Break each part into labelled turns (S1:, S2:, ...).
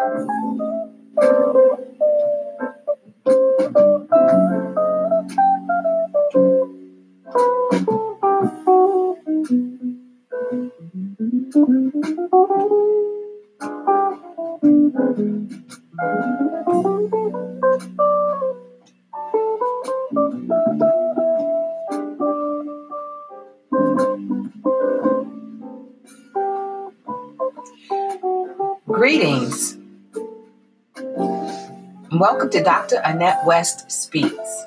S1: Thank you. To Dr. Annette West Speaks.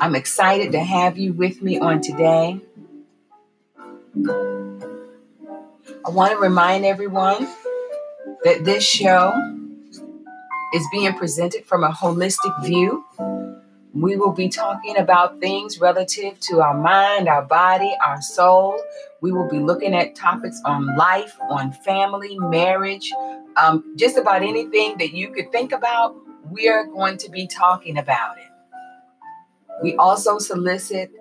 S1: I'm excited to have you with me on today. I want to remind everyone that this show is being presented from a holistic view. We will be talking about things relative to our mind, our body, our soul. We will be looking at topics on life, on family, marriage, um, just about anything that you could think about. We are going to be talking about it. We also solicit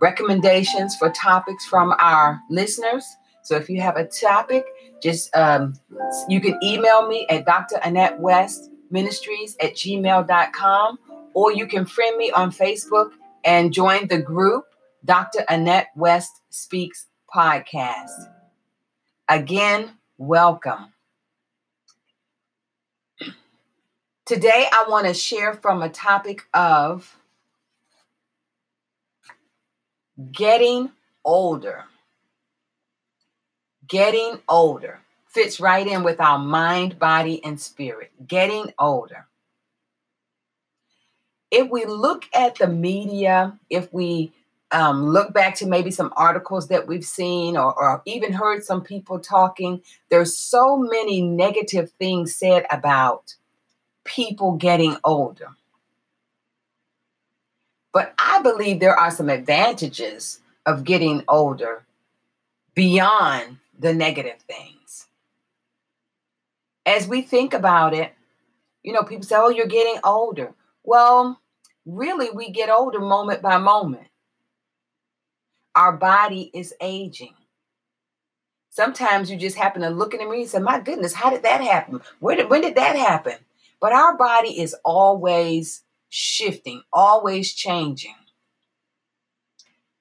S1: recommendations for topics from our listeners. So if you have a topic, just um, you can email me at Dr. Annette West Ministries at gmail.com or you can friend me on Facebook and join the group Dr. Annette West Speaks Podcast. Again, welcome. Today, I want to share from a topic of getting older. Getting older fits right in with our mind, body, and spirit. Getting older if we look at the media, if we um, look back to maybe some articles that we've seen or, or even heard some people talking, there's so many negative things said about people getting older. But I believe there are some advantages of getting older beyond the negative things. As we think about it, you know, people say, oh, you're getting older. Well, really we get older moment by moment. Our body is aging. Sometimes you just happen to look in the mirror and say, My goodness, how did that happen? Where did, when did that happen? But our body is always shifting, always changing.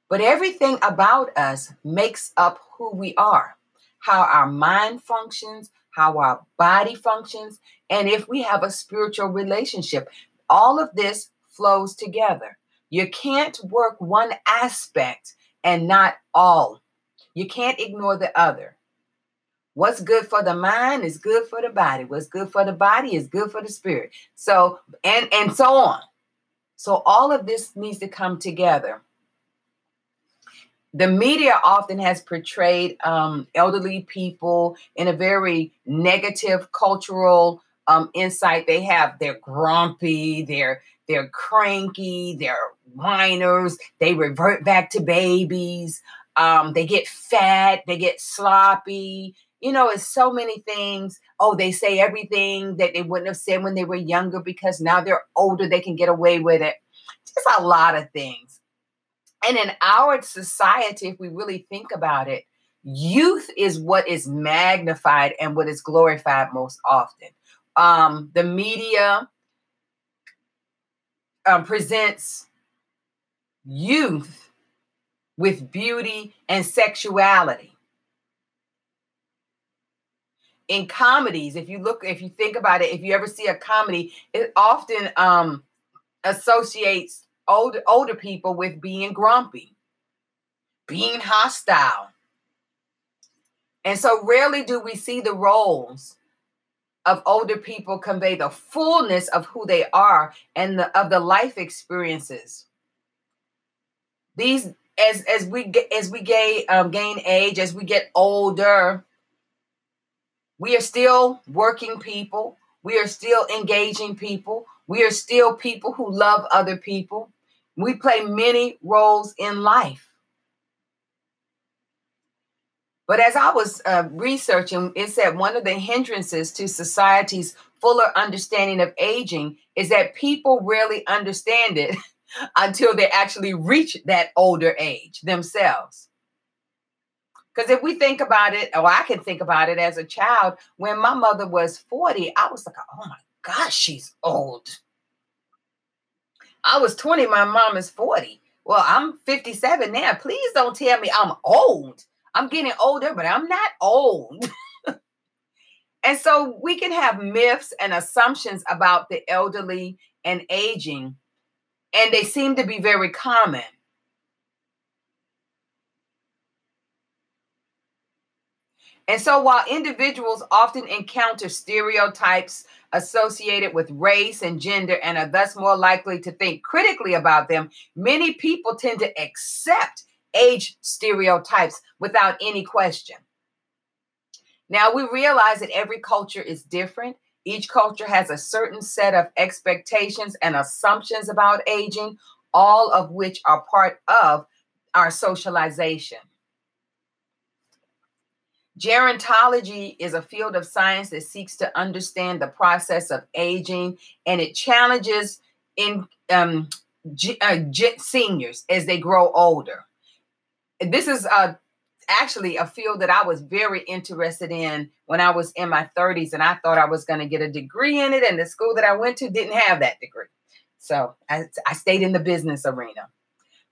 S1: But everything about us makes up who we are, how our mind functions, how our body functions, and if we have a spiritual relationship. All of this flows together. You can't work one aspect and not all. You can't ignore the other. What's good for the mind is good for the body. What's good for the body is good for the spirit. So and and so on. So all of this needs to come together. The media often has portrayed um, elderly people in a very negative cultural um, insight. They have they're grumpy, they're they're cranky, they're whiners, they revert back to babies, um, they get fat, they get sloppy. You know, it's so many things. Oh, they say everything that they wouldn't have said when they were younger because now they're older, they can get away with it. Just a lot of things. And in our society, if we really think about it, youth is what is magnified and what is glorified most often. Um, the media, um, presents youth with beauty and sexuality. In comedies, if you look, if you think about it, if you ever see a comedy, it often um, associates older older people with being grumpy, being hostile. And so rarely do we see the roles of older people convey the fullness of who they are and the, of the life experiences. These, as as we get as we gain um, gain age, as we get older, we are still working people. We are still engaging people. We are still people who love other people. We play many roles in life. But as I was uh, researching, it said one of the hindrances to society's fuller understanding of aging is that people rarely understand it until they actually reach that older age themselves. Because if we think about it, or I can think about it as a child, when my mother was 40, I was like, oh my gosh, she's old. I was 20, my mom is 40. Well, I'm 57 now. Please don't tell me I'm old. I'm getting older, but I'm not old. and so we can have myths and assumptions about the elderly and aging, and they seem to be very common. And so, while individuals often encounter stereotypes associated with race and gender and are thus more likely to think critically about them, many people tend to accept age stereotypes without any question. Now, we realize that every culture is different. Each culture has a certain set of expectations and assumptions about aging, all of which are part of our socialization. Gerontology is a field of science that seeks to understand the process of aging and it challenges in um, g- uh, g- seniors as they grow older. This is uh, actually a field that I was very interested in when I was in my 30s, and I thought I was going to get a degree in it. And the school that I went to didn't have that degree. So I, I stayed in the business arena.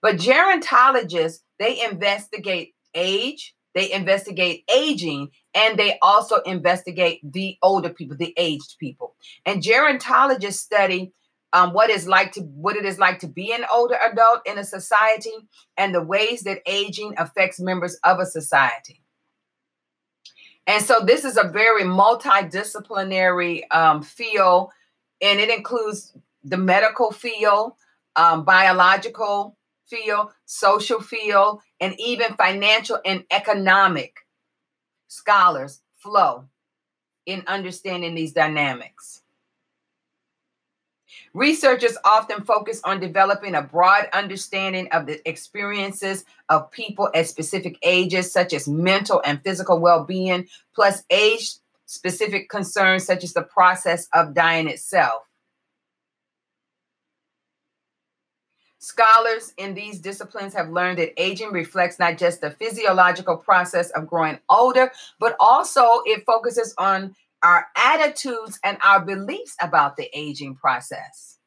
S1: But gerontologists, they investigate age, they investigate aging and they also investigate the older people, the aged people. And gerontologists study um, what is like to what it is like to be an older adult in a society and the ways that aging affects members of a society. And so this is a very multidisciplinary um, field, and it includes the medical field, um, biological field, social field, and even financial and economic scholars flow in understanding these dynamics. Researchers often focus on developing a broad understanding of the experiences of people at specific ages, such as mental and physical well being, plus age specific concerns, such as the process of dying itself. Scholars in these disciplines have learned that aging reflects not just the physiological process of growing older, but also it focuses on our attitudes and our beliefs about the aging process.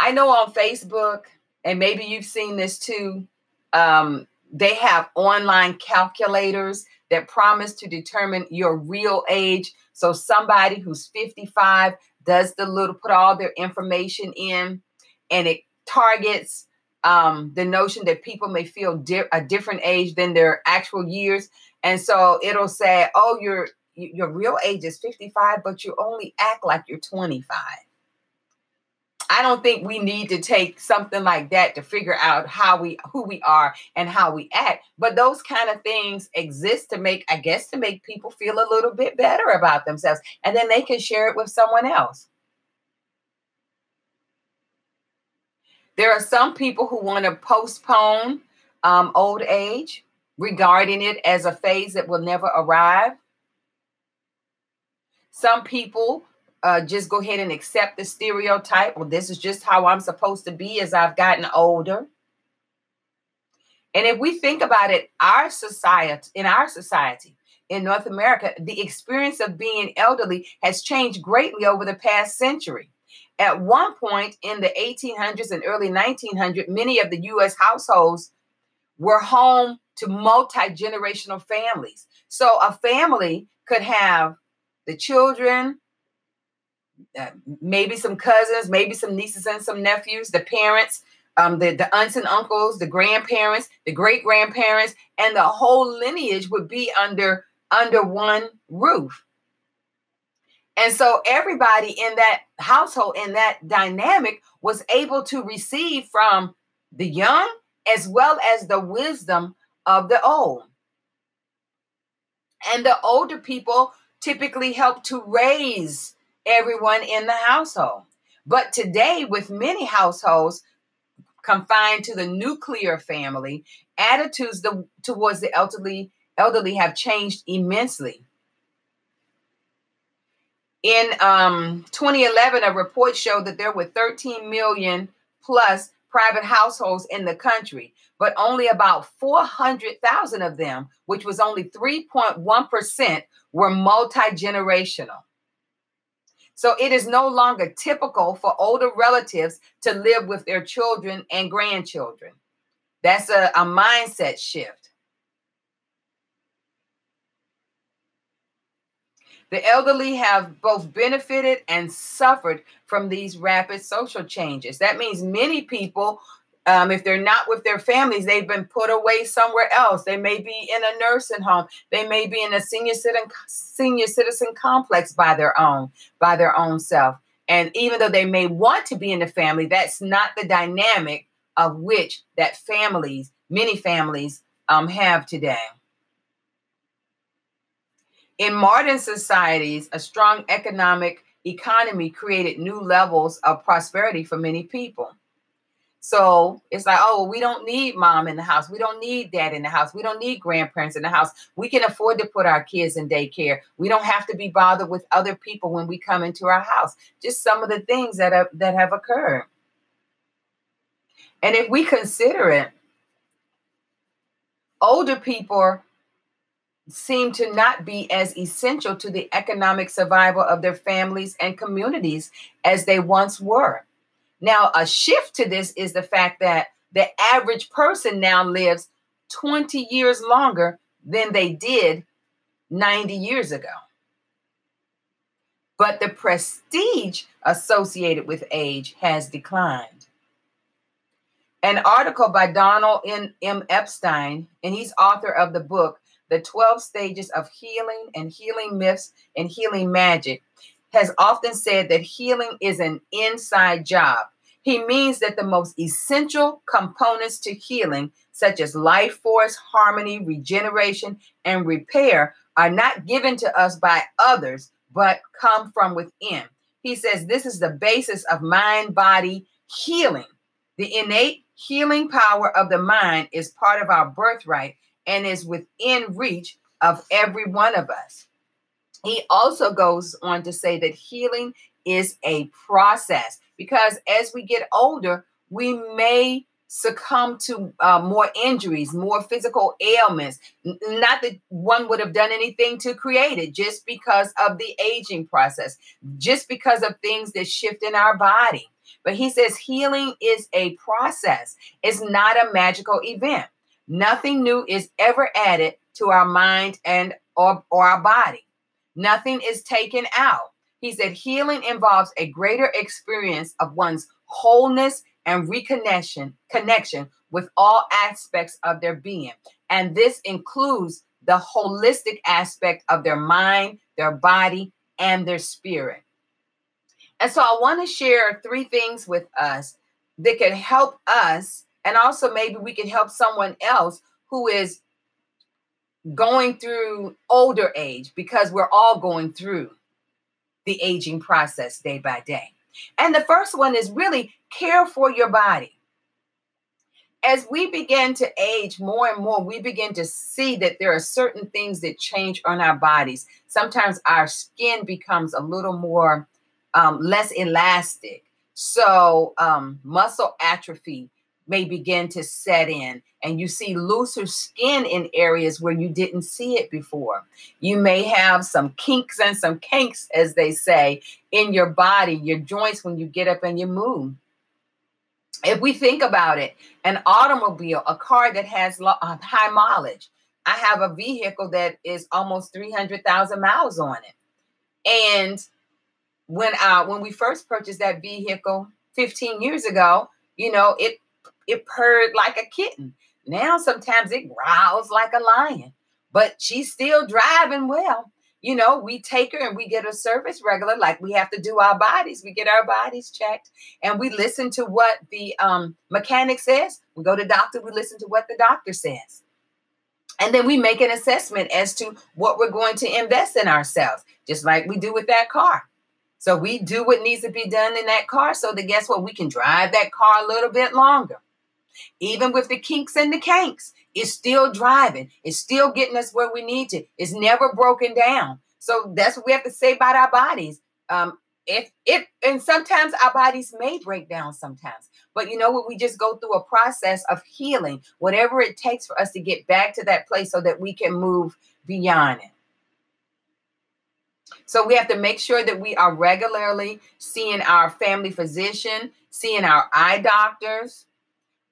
S1: I know on Facebook, and maybe you've seen this too, um, they have online calculators that promise to determine your real age. So somebody who's 55 does the little, put all their information in and it targets um, the notion that people may feel di- a different age than their actual years, and so it'll say, "Oh, your real age is 55, but you only act like you're 25." I don't think we need to take something like that to figure out how we who we are and how we act. But those kind of things exist to make, I guess, to make people feel a little bit better about themselves, and then they can share it with someone else. There are some people who want to postpone um, old age, regarding it as a phase that will never arrive. Some people uh, just go ahead and accept the stereotype. Well, this is just how I'm supposed to be as I've gotten older. And if we think about it, our society, in our society, in North America, the experience of being elderly has changed greatly over the past century. At one point in the 1800s and early 1900s, many of the U.S. households were home to multi generational families. So a family could have the children, uh, maybe some cousins, maybe some nieces and some nephews, the parents, um, the, the aunts and uncles, the grandparents, the great grandparents, and the whole lineage would be under under one roof. And so everybody in that household, in that dynamic, was able to receive from the young as well as the wisdom of the old. And the older people typically help to raise everyone in the household. But today, with many households confined to the nuclear family, attitudes the, towards the elderly elderly have changed immensely. In um, 2011, a report showed that there were 13 million plus private households in the country, but only about 400,000 of them, which was only 3.1%, were multi generational. So it is no longer typical for older relatives to live with their children and grandchildren. That's a, a mindset shift. The elderly have both benefited and suffered from these rapid social changes. That means many people, um, if they're not with their families, they've been put away somewhere else. They may be in a nursing home. They may be in a senior citizen senior citizen complex by their own, by their own self. And even though they may want to be in the family, that's not the dynamic of which that families, many families, um, have today. In modern societies, a strong economic economy created new levels of prosperity for many people. So it's like, oh, we don't need mom in the house. We don't need dad in the house. We don't need grandparents in the house. We can afford to put our kids in daycare. We don't have to be bothered with other people when we come into our house. Just some of the things that have, that have occurred. And if we consider it, older people seem to not be as essential to the economic survival of their families and communities as they once were. Now, a shift to this is the fact that the average person now lives 20 years longer than they did 90 years ago. But the prestige associated with age has declined. An article by Donald. M. Epstein, and he's author of the book the 12 stages of healing and healing myths and healing magic, has often said that healing is an inside job. He means that the most essential components to healing, such as life force, harmony, regeneration, and repair, are not given to us by others, but come from within. He says this is the basis of mind body healing. The innate healing power of the mind is part of our birthright and is within reach of every one of us. He also goes on to say that healing is a process because as we get older, we may succumb to uh, more injuries, more physical ailments. N- not that one would have done anything to create it, just because of the aging process, just because of things that shift in our body. But he says healing is a process, it's not a magical event. Nothing new is ever added to our mind and or, or our body. Nothing is taken out. He said healing involves a greater experience of one's wholeness and reconnection connection with all aspects of their being. And this includes the holistic aspect of their mind, their body, and their spirit. And so I want to share three things with us that can help us and also maybe we can help someone else who is going through older age because we're all going through the aging process day by day. And the first one is really care for your body. As we begin to age more and more, we begin to see that there are certain things that change on our bodies. Sometimes our skin becomes a little more um, less elastic. So, um, muscle atrophy may begin to set in and you see looser skin in areas where you didn't see it before. You may have some kinks and some kinks, as they say, in your body, your joints when you get up and you move. If we think about it, an automobile, a car that has uh, high mileage, I have a vehicle that is almost 300,000 miles on it. And when I, when we first purchased that vehicle 15 years ago, you know, it it purred like a kitten. Now sometimes it growls like a lion, but she's still driving well. You know, we take her and we get a service regular, like we have to do our bodies. We get our bodies checked and we listen to what the um, mechanic says. We go to doctor, we listen to what the doctor says. And then we make an assessment as to what we're going to invest in ourselves, just like we do with that car. So we do what needs to be done in that car so that guess what? We can drive that car a little bit longer. Even with the kinks and the kanks, it's still driving. It's still getting us where we need to. It's never broken down. So that's what we have to say about our bodies. Um, if if and sometimes our bodies may break down sometimes but you know what we just go through a process of healing whatever it takes for us to get back to that place so that we can move beyond it so we have to make sure that we are regularly seeing our family physician seeing our eye doctors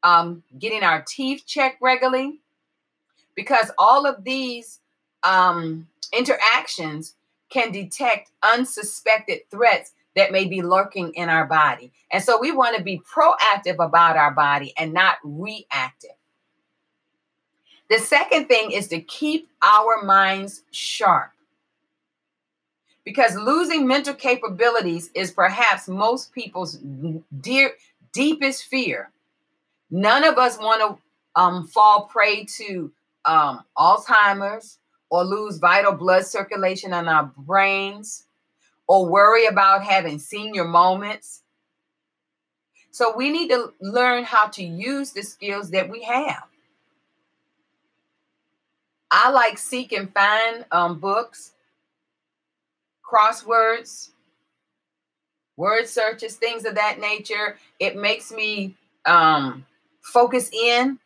S1: um, getting our teeth checked regularly because all of these um, interactions can detect unsuspected threats that may be lurking in our body. And so we want to be proactive about our body and not reactive. The second thing is to keep our minds sharp. Because losing mental capabilities is perhaps most people's dear, deepest fear. None of us want to um, fall prey to um, Alzheimer's, or lose vital blood circulation in our brains or worry about having senior moments. So we need to learn how to use the skills that we have. I like seek and find um, books, crosswords, word searches, things of that nature. It makes me um, focus in.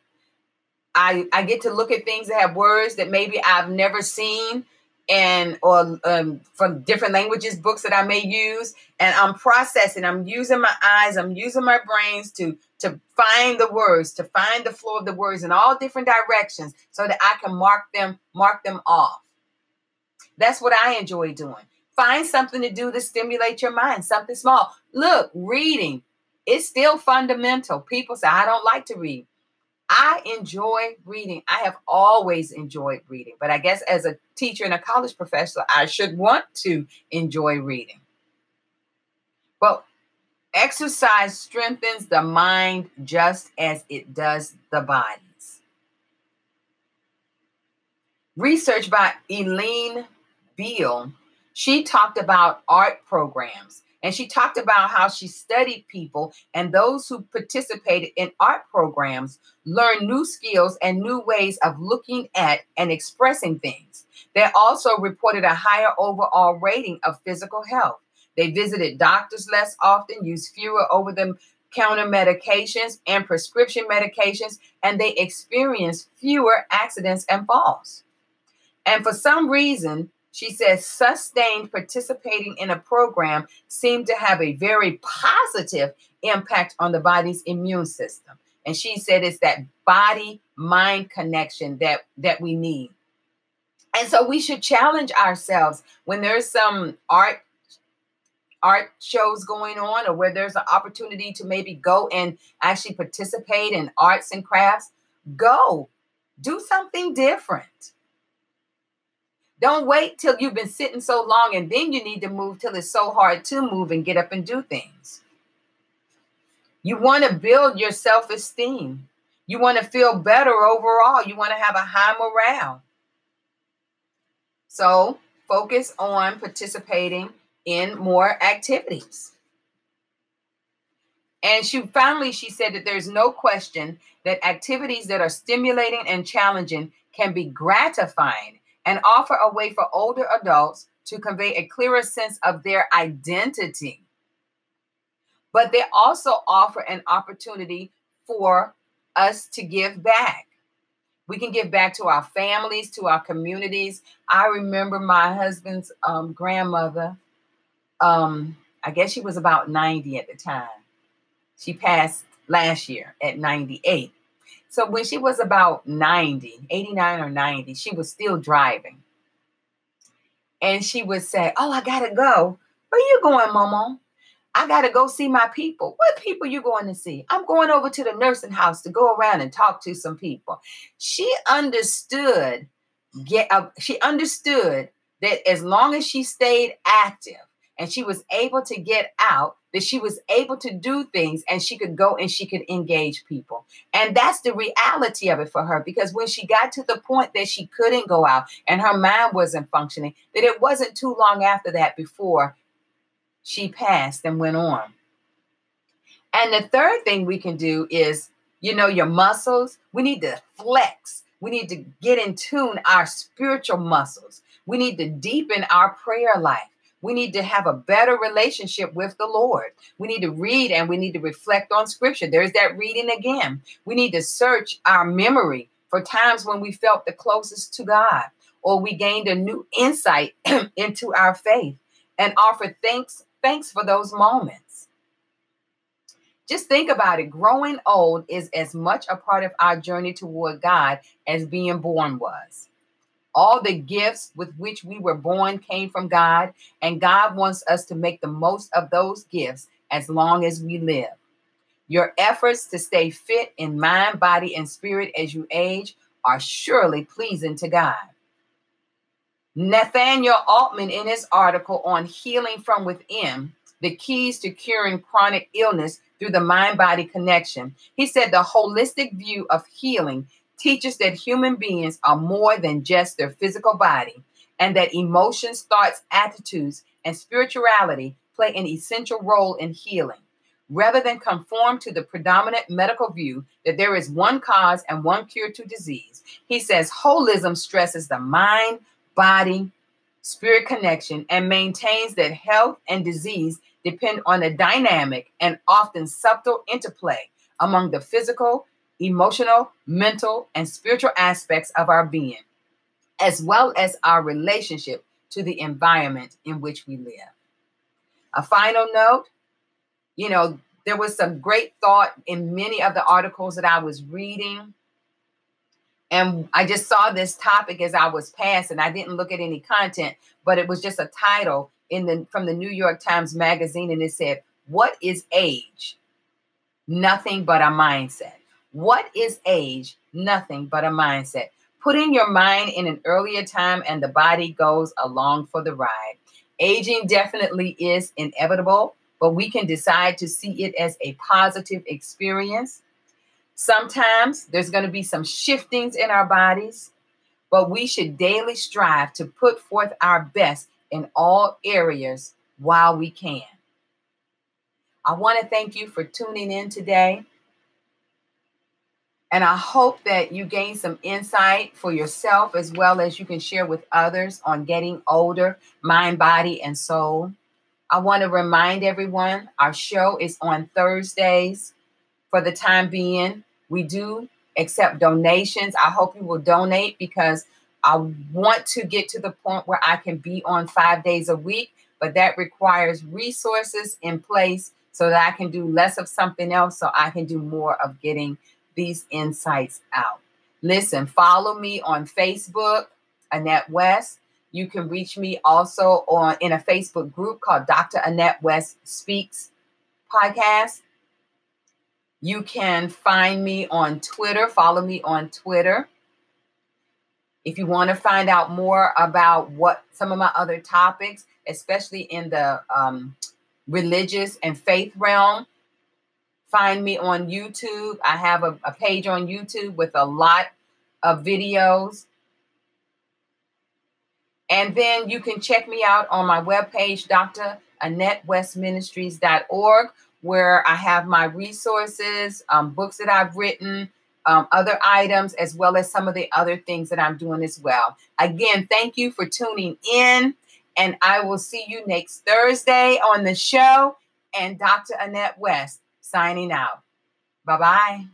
S1: I I get to look at things that have words that maybe I've never seen and or um, from different languages books that I may use. And I'm processing I'm using my eyes I'm using my brains to to find the words to find the flow of the words in all different directions so that I can mark them mark them off. That's what I enjoy doing find something to do to stimulate your mind something small look reading it's still fundamental people say I don't like to read I enjoy reading. I have always enjoyed reading, but I guess as a teacher and a college professor, I should want to enjoy reading. But exercise strengthens the mind just as it does the bodies. Research by Elaine Beal, she talked about art programs and she talked about how she studied people, and those who participated in art programs learned new skills and new ways of looking at and expressing things. They also reported a higher overall rating of physical health. They visited doctors less often, used fewer over the counter medications and prescription medications, and they experienced fewer accidents and falls. And for some reason, she says sustained participating in a program seemed to have a very positive impact on the body's immune system. And she said it's that body mind connection that that we need. And so we should challenge ourselves when there's some art art shows going on or where there's an opportunity to maybe go and actually participate in arts and crafts, go. Do something different. Don't wait till you've been sitting so long and then you need to move till it's so hard to move and get up and do things. You want to build your self esteem. You want to feel better overall. You want to have a high morale. So focus on participating in more activities. And she finally she said that there's no question that activities that are stimulating and challenging can be gratifying and offer a way for older adults to convey a clearer sense of their identity. But they also offer an opportunity for us to give back. We can give back to our families, to our communities. I remember my husband's um, grandmother. Um, I guess she was about 90 at the time. She passed last year at 98. So when she was about 90, 89 or 90, she was still driving. And she would say, Oh, I gotta go. Where you going, Mama? I gotta go see my people. What people you going to see? I'm going over to the nursing house to go around and talk to some people. She understood, get uh, she understood that as long as she stayed active and she was able to get out, that she was able to do things and she could go and she could engage people. And that's the reality of it for her because when she got to the point that she couldn't go out and her mind wasn't functioning, that it wasn't too long after that before she passed and went on. And the third thing we can do is, you know, your muscles, we need to flex. We need to get in tune our spiritual muscles. We need to deepen our prayer life. We need to have a better relationship with the Lord. We need to read and we need to reflect on scripture. There's that reading again. We need to search our memory for times when we felt the closest to God or we gained a new insight into our faith and offer thanks thanks for those moments. Just think about it. Growing old is as much a part of our journey toward God as being born was. All the gifts with which we were born came from God, and God wants us to make the most of those gifts as long as we live. Your efforts to stay fit in mind, body, and spirit as you age are surely pleasing to God. Nathaniel Altman, in his article on healing from within, the keys to curing chronic illness through the mind body connection, he said the holistic view of healing teaches that human beings are more than just their physical body and that emotions, thoughts, attitudes, and spirituality play an essential role in healing. Rather than conform to the predominant medical view that there is one cause and one cure to disease, he says holism stresses the mind, body, spirit connection and maintains that health and disease depend on a dynamic and often subtle interplay among the physical, emotional, mental, and spiritual aspects of our being, as well as our relationship to the environment in which we live. A final note you know, there was some great thought in many of the articles that I was reading and I just saw this topic as I was passing. I didn't look at any content, but it was just a title in the from the New York Times magazine, and it said, "What is age? Nothing but a mindset." What is age? Nothing but a mindset. Putting your mind in an earlier time, and the body goes along for the ride. Aging definitely is inevitable, but we can decide to see it as a positive experience Sometimes there's going to be some shiftings in our bodies, but we should daily strive to put forth our best in all areas while we can. I want to thank you for tuning in today. And I hope that you gain some insight for yourself as well as you can share with others on getting older, mind, body, and soul. I want to remind everyone our show is on Thursdays for the time being. We do accept donations. I hope you will donate because I want to get to the point where I can be on five days a week, but that requires resources in place so that I can do less of something else so I can do more of getting these insights out. Listen, follow me on Facebook, Annette West. You can reach me also on in a Facebook group called Dr. Annette West Speaks Podcast. You can find me on Twitter, follow me on Twitter. If you want to find out more about what some of my other topics, especially in the um, religious and faith realm, find me on YouTube. I have a, a page on YouTube with a lot of videos. And then you can check me out on my webpage, drannetteWestministries.org, where I have my resources, um, books that I've written, um, other items, as well as some of the other things that I'm doing as well. Again, thank you for tuning in, and I will see you next Thursday on the show. And Dr. Annette West signing out. Bye bye.